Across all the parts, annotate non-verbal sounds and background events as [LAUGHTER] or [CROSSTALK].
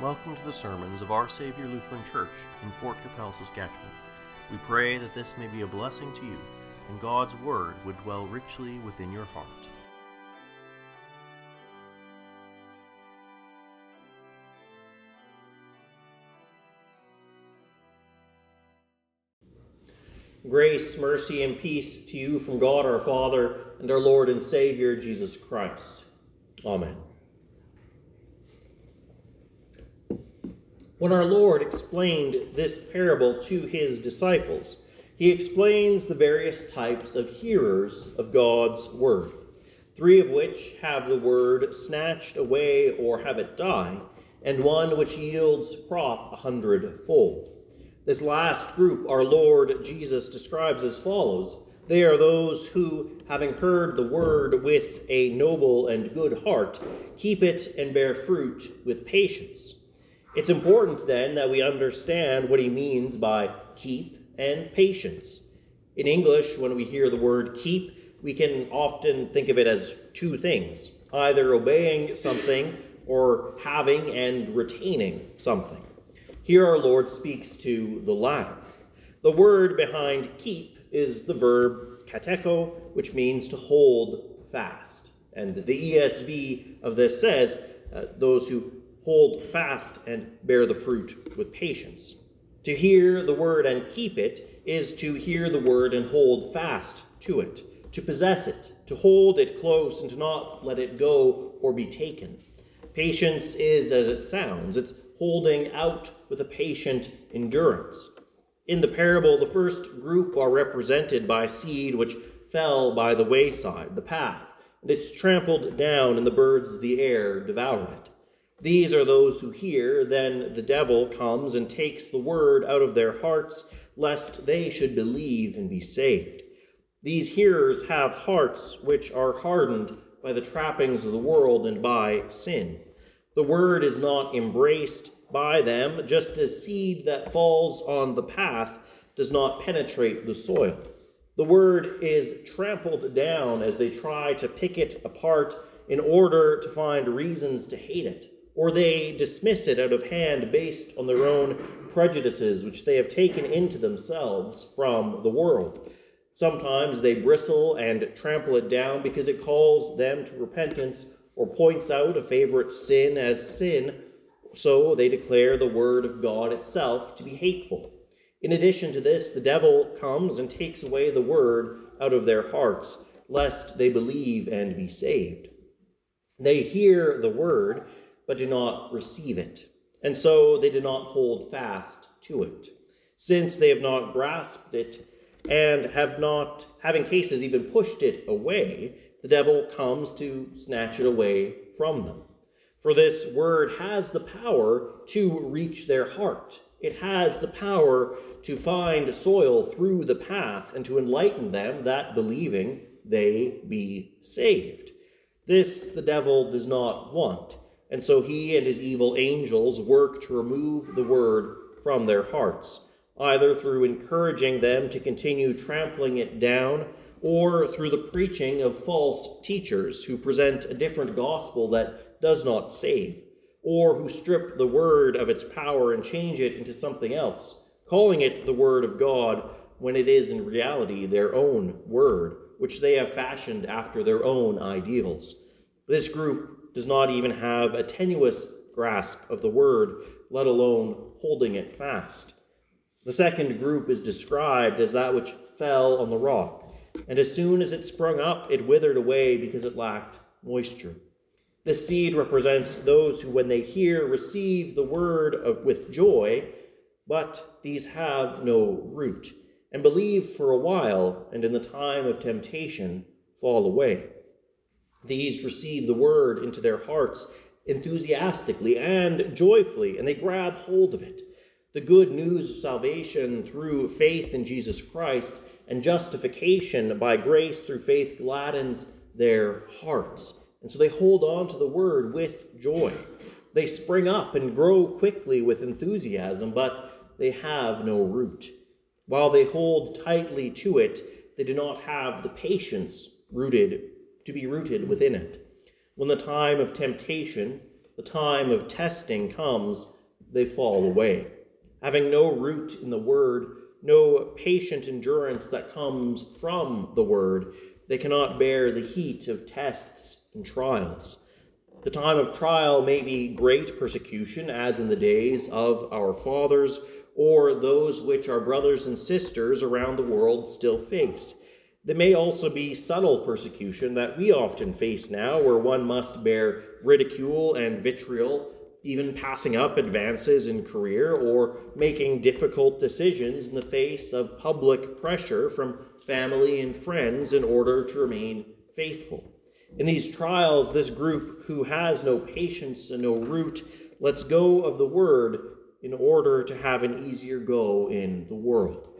Welcome to the sermons of Our Savior Lutheran Church in Fort Qu'Appelle, Saskatchewan. We pray that this may be a blessing to you and God's Word would dwell richly within your heart. Grace, mercy, and peace to you from God our Father and our Lord and Savior Jesus Christ. Amen. When our Lord explained this parable to his disciples, he explains the various types of hearers of God's word, three of which have the word snatched away or have it die, and one which yields crop a hundredfold. This last group our Lord Jesus describes as follows They are those who, having heard the word with a noble and good heart, keep it and bear fruit with patience. It's important then that we understand what he means by keep and patience. In English, when we hear the word keep, we can often think of it as two things either obeying something or having and retaining something. Here our Lord speaks to the latter. The word behind keep is the verb katecho, which means to hold fast. And the ESV of this says, uh, those who hold fast and bear the fruit with patience. To hear the word and keep it is to hear the word and hold fast to it, to possess it, to hold it close and to not let it go or be taken. Patience is as it sounds, it's holding out with a patient endurance. In the parable, the first group are represented by seed which fell by the wayside, the path, and it's trampled down, and the birds of the air devoured it. These are those who hear, then the devil comes and takes the word out of their hearts, lest they should believe and be saved. These hearers have hearts which are hardened by the trappings of the world and by sin. The word is not embraced by them, just as seed that falls on the path does not penetrate the soil. The word is trampled down as they try to pick it apart in order to find reasons to hate it, or they dismiss it out of hand based on their own prejudices which they have taken into themselves from the world. Sometimes they bristle and trample it down because it calls them to repentance or points out a favorite sin as sin, so they declare the word of God itself to be hateful. In addition to this, the devil comes and takes away the word out of their hearts, lest they believe and be saved. They hear the word, but do not receive it, and so they do not hold fast to it. Since they have not grasped it, and have not, having cases, even pushed it away, the devil comes to snatch it away from them. For this word has the power to reach their heart. It has the power to find soil through the path and to enlighten them that believing they be saved. This the devil does not want, and so he and his evil angels work to remove the word from their hearts either through encouraging them to continue trampling it down or through the preaching of false teachers who present a different gospel that does not save, or who strip the word of its power and change it into something else, calling it the word of God when it is in reality their own word, which they have fashioned after their own ideals. This group does not even have a tenuous grasp of the word, let alone holding it fast. The second group is described as that which fell on the rock, and as soon as it sprung up, it withered away because it lacked moisture. The seed represents those who, when they hear, receive the word of, with joy, but these have no root, and believe for a while, and in the time of temptation fall away. These receive the word into their hearts enthusiastically and joyfully, and they grab hold of it the good news of salvation through faith in Jesus Christ and justification by grace through faith gladdens their hearts. And so they hold on to the word with joy. They spring up and grow quickly with enthusiasm, but they have no root. While they hold tightly to it, they do not have the patience rooted to be rooted within it. When the time of temptation the time of testing comes, they fall away. Having no root in the word, no patient endurance that comes from the word, they cannot bear the heat of tests and trials. The time of trial may be great persecution, as in the days of our fathers, or those which our brothers and sisters around the world still face. There may also be subtle persecution that we often face now, where one must bear ridicule and vitriol, even passing up advances in career or making difficult decisions in the face of public pressure from family and friends in order to remain faithful. In these trials, this group who has no patience and no root lets go of the word in order to have an easier go in the world.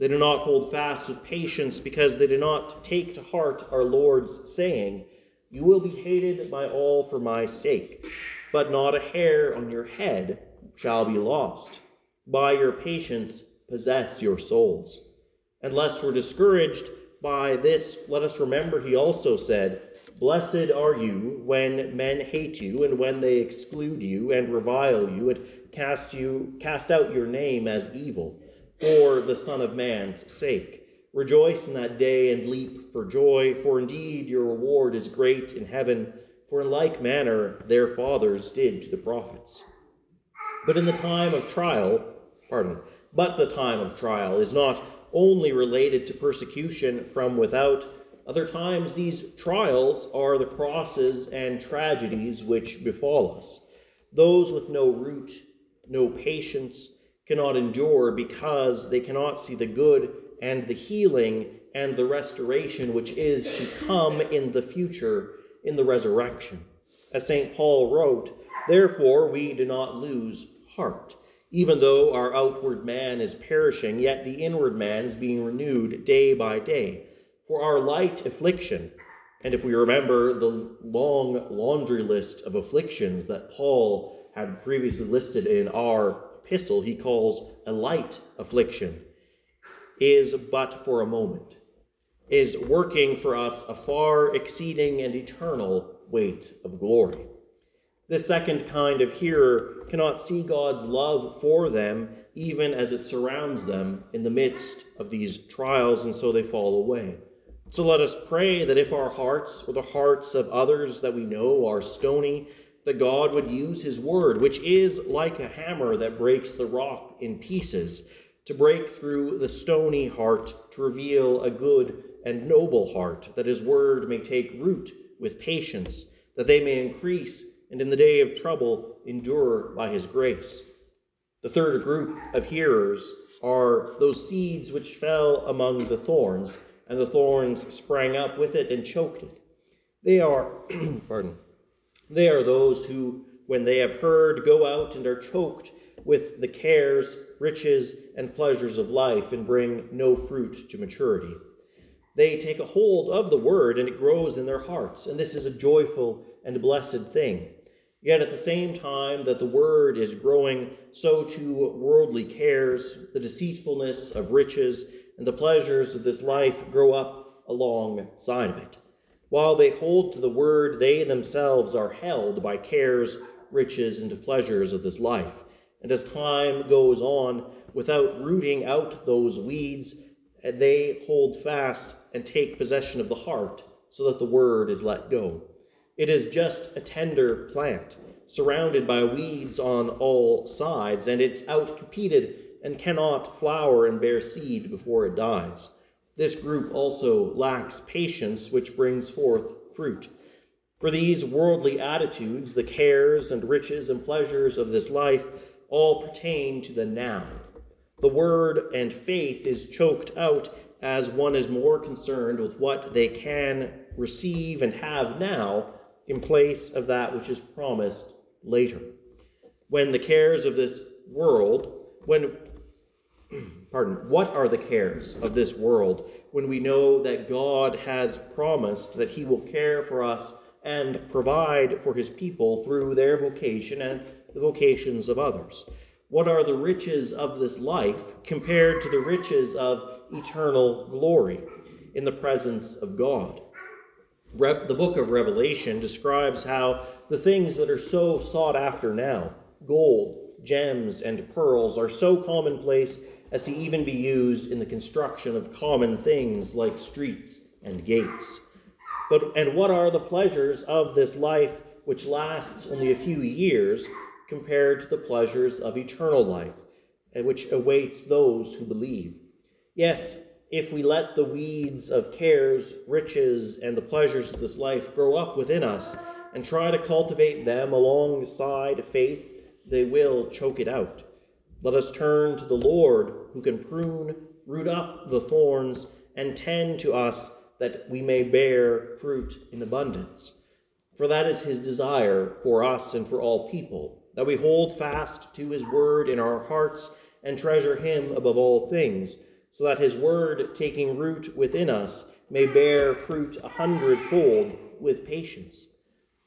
They do not hold fast with patience because they do not take to heart our Lord's saying, You will be hated by all for my sake, but not a hair on your head shall be lost. By your patience, possess your souls. And lest we're discouraged by this, let us remember he also said, Blessed are you when men hate you, and when they exclude you, and revile you, and cast you cast out your name as evil, for the Son of Man's sake. Rejoice in that day and leap for joy, for indeed your reward is great in heaven, for in like manner their fathers did to the prophets. But in the time of trial, pardon, but the time of trial is not only related to persecution from without other times, these trials are the crosses and tragedies which befall us. Those with no root, no patience, cannot endure because they cannot see the good and the healing and the restoration which is to come in the future in the resurrection. As St. Paul wrote, Therefore we do not lose heart. Even though our outward man is perishing, yet the inward man is being renewed day by day for our light affliction. And if we remember the long laundry list of afflictions that Paul had previously listed in our epistle, he calls a light affliction, is but for a moment, is working for us a far exceeding and eternal weight of glory. This second kind of hearer cannot see God's love for them even as it surrounds them in the midst of these trials, and so they fall away. So let us pray that if our hearts or the hearts of others that we know are stony, that God would use his word, which is like a hammer that breaks the rock in pieces, to break through the stony heart, to reveal a good and noble heart, that his word may take root with patience, that they may increase, and in the day of trouble endure by his grace. The third group of hearers are those seeds which fell among the thorns and the thorns sprang up with it and choked it. They are, [CLEARS THROAT] pardon, they are those who, when they have heard, go out and are choked with the cares, riches, and pleasures of life and bring no fruit to maturity. They take a hold of the word and it grows in their hearts, and this is a joyful and blessed thing. Yet at the same time that the word is growing, so too worldly cares, the deceitfulness of riches, and the pleasures of this life grow up alongside of it. While they hold to the word, they themselves are held by cares, riches, and pleasures of this life. And as time goes on, without rooting out those weeds, they hold fast and take possession of the heart so that the word is let go. It is just a tender plant, surrounded by weeds on all sides, and it's outcompeted and cannot flower and bear seed before it dies. This group also lacks patience, which brings forth fruit. For these worldly attitudes, the cares and riches and pleasures of this life, all pertain to the now. The word and faith is choked out as one is more concerned with what they can receive and have now in place of that which is promised later. When the cares of this world, when pardon, what are the cares of this world when we know that God has promised that he will care for us and provide for his people through their vocation and the vocations of others? What are the riches of this life compared to the riches of eternal glory in the presence of God? Re- the book of Revelation describes how the things that are so sought after now, gold, gems, and pearls, are so commonplace as to even be used in the construction of common things like streets and gates. But and what are the pleasures of this life which lasts only a few years compared to the pleasures of eternal life, which awaits those who believe? Yes, if we let the weeds of cares, riches, and the pleasures of this life grow up within us and try to cultivate them alongside faith, they will choke it out. Let us turn to the Lord who can prune, root up the thorns, and tend to us that we may bear fruit in abundance. For that is his desire for us and for all people, that we hold fast to his word in our hearts and treasure him above all things, so that his word, taking root within us, may bear fruit a hundredfold with patience.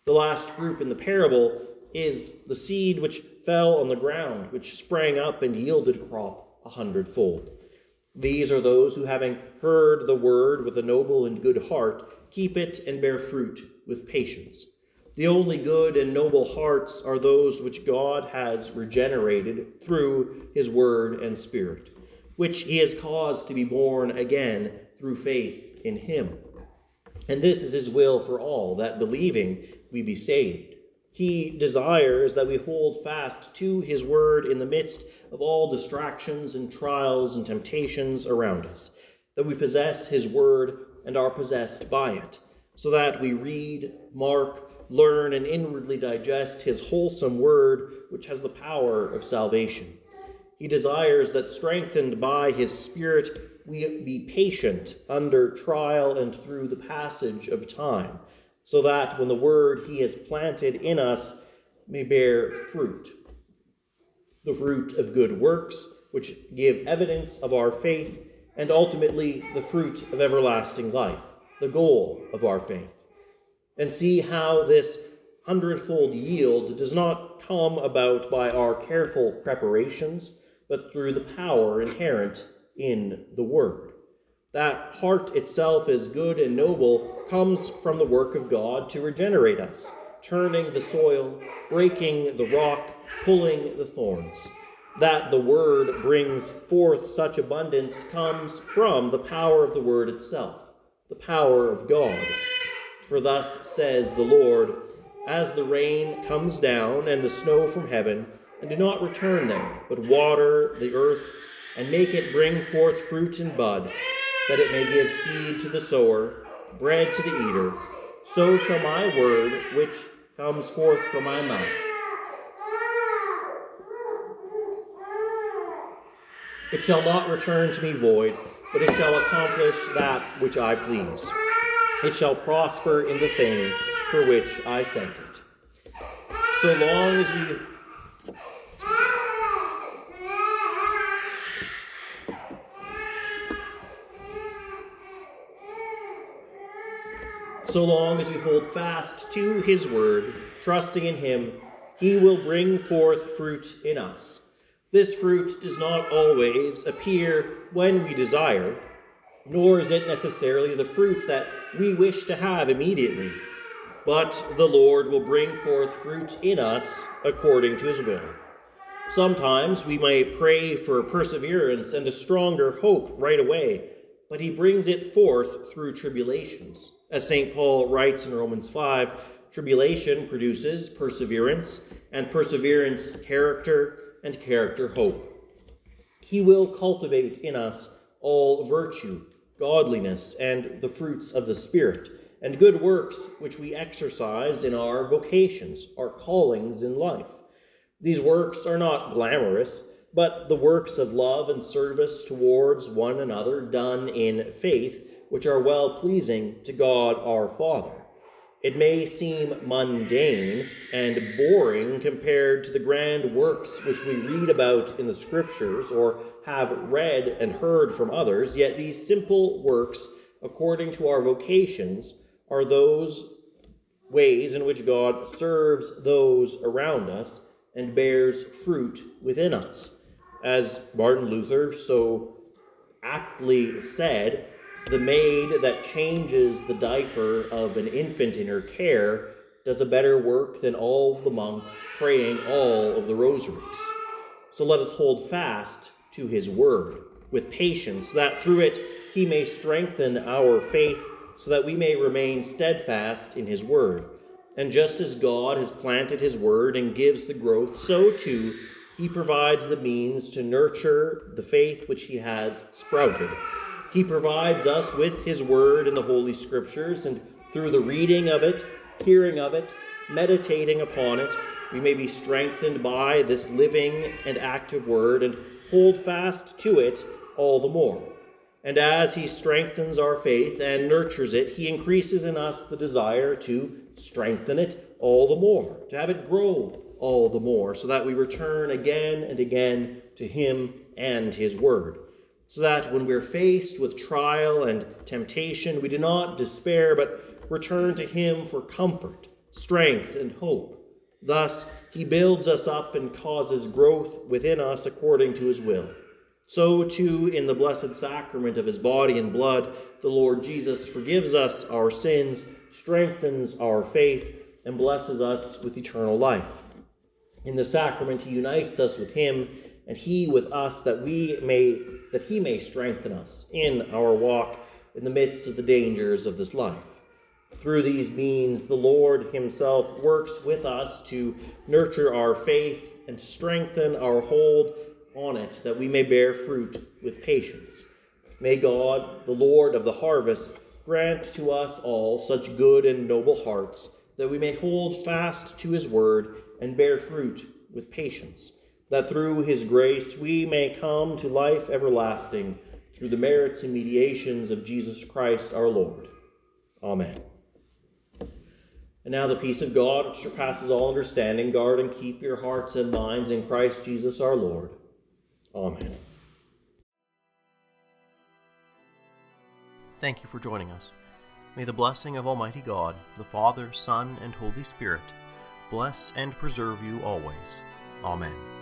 The last group in the parable is the seed which fell on the ground, which sprang up and yielded crop a hundredfold. These are those who, having heard the word with a noble and good heart, keep it and bear fruit with patience. The only good and noble hearts are those which God has regenerated through his word and spirit, which he has caused to be born again through faith in him. And this is his will for all, that believing we be saved. He desires that we hold fast to His word in the midst of all distractions and trials and temptations around us, that we possess His word and are possessed by it, so that we read, mark, learn, and inwardly digest His wholesome word, which has the power of salvation. He desires that, strengthened by His Spirit, we be patient under trial and through the passage of time so that when the word he has planted in us may bear fruit the fruit of good works, which give evidence of our faith, and ultimately the fruit of everlasting life, the goal of our faith. And see how this hundredfold yield does not come about by our careful preparations, but through the power inherent in the Word that heart itself is good and noble comes from the work of God to regenerate us, turning the soil, breaking the rock, pulling the thorns. That the word brings forth such abundance comes from the power of the word itself, the power of God. For thus says the Lord, as the rain comes down and the snow from heaven, and do not return them, but water the earth and make it bring forth fruit and bud that it may give seed to the sower, bread to the eater, so shall my word which comes forth from my mouth. It shall not return to me void, but it shall accomplish that which I please. It shall prosper in the thing for which I sent it. So long as we so long as we hold fast to his word, trusting in him, he will bring forth fruit in us. This fruit does not always appear when we desire, nor is it necessarily the fruit that we wish to have immediately. But the Lord will bring forth fruit in us according to his will. Sometimes we may pray for perseverance and a stronger hope right away, but he brings it forth through tribulations. As St. Paul writes in Romans 5, tribulation produces perseverance, and perseverance, character, and character, hope. He will cultivate in us all virtue, godliness, and the fruits of the Spirit, and good works which we exercise in our vocations, our callings in life. These works are not glamorous, but the works of love and service towards one another done in faith which are well pleasing to God our Father. It may seem mundane and boring compared to the grand works which we read about in the Scriptures or have read and heard from others, yet these simple works, according to our vocations, are those ways in which God serves those around us and bears fruit within us. As Martin Luther so aptly said, The maid that changes the diaper of an infant in her care does a better work than all the monks praying all of the rosaries. So let us hold fast to his word with patience, that through it he may strengthen our faith, so that we may remain steadfast in his word. And just as God has planted his word and gives the growth, so too he provides the means to nurture the faith which he has sprouted. He provides us with his word in the Holy Scriptures, and through the reading of it, hearing of it, meditating upon it, we may be strengthened by this living and active word and hold fast to it all the more. And as he strengthens our faith and nurtures it, he increases in us the desire to strengthen it all the more, to have it grow all the more, so that we return again and again to him and his word. So that when we're faced with trial and temptation, we do not despair, but return to him for comfort, strength, and hope. Thus, he builds us up and causes growth within us according to his will. So, too, in the blessed sacrament of his body and blood, the Lord Jesus forgives us our sins, strengthens our faith, and blesses us with eternal life. In the sacrament, he unites us with him, and he with us, that we may that he may strengthen us in our walk in the midst of the dangers of this life. Through these means, the Lord himself works with us to nurture our faith and strengthen our hold on it that we may bear fruit with patience. May God, the Lord of the harvest, grant to us all such good and noble hearts that we may hold fast to his word and bear fruit with patience, that through his grace we may come to life everlasting through the merits and mediations of Jesus Christ our Lord. Amen. And now the peace of God, which surpasses all understanding, guard and keep your hearts and minds in Christ Jesus our Lord. Amen. Thank you for joining us. May the blessing of Almighty God, the Father, Son, and Holy Spirit bless and preserve you always. Amen.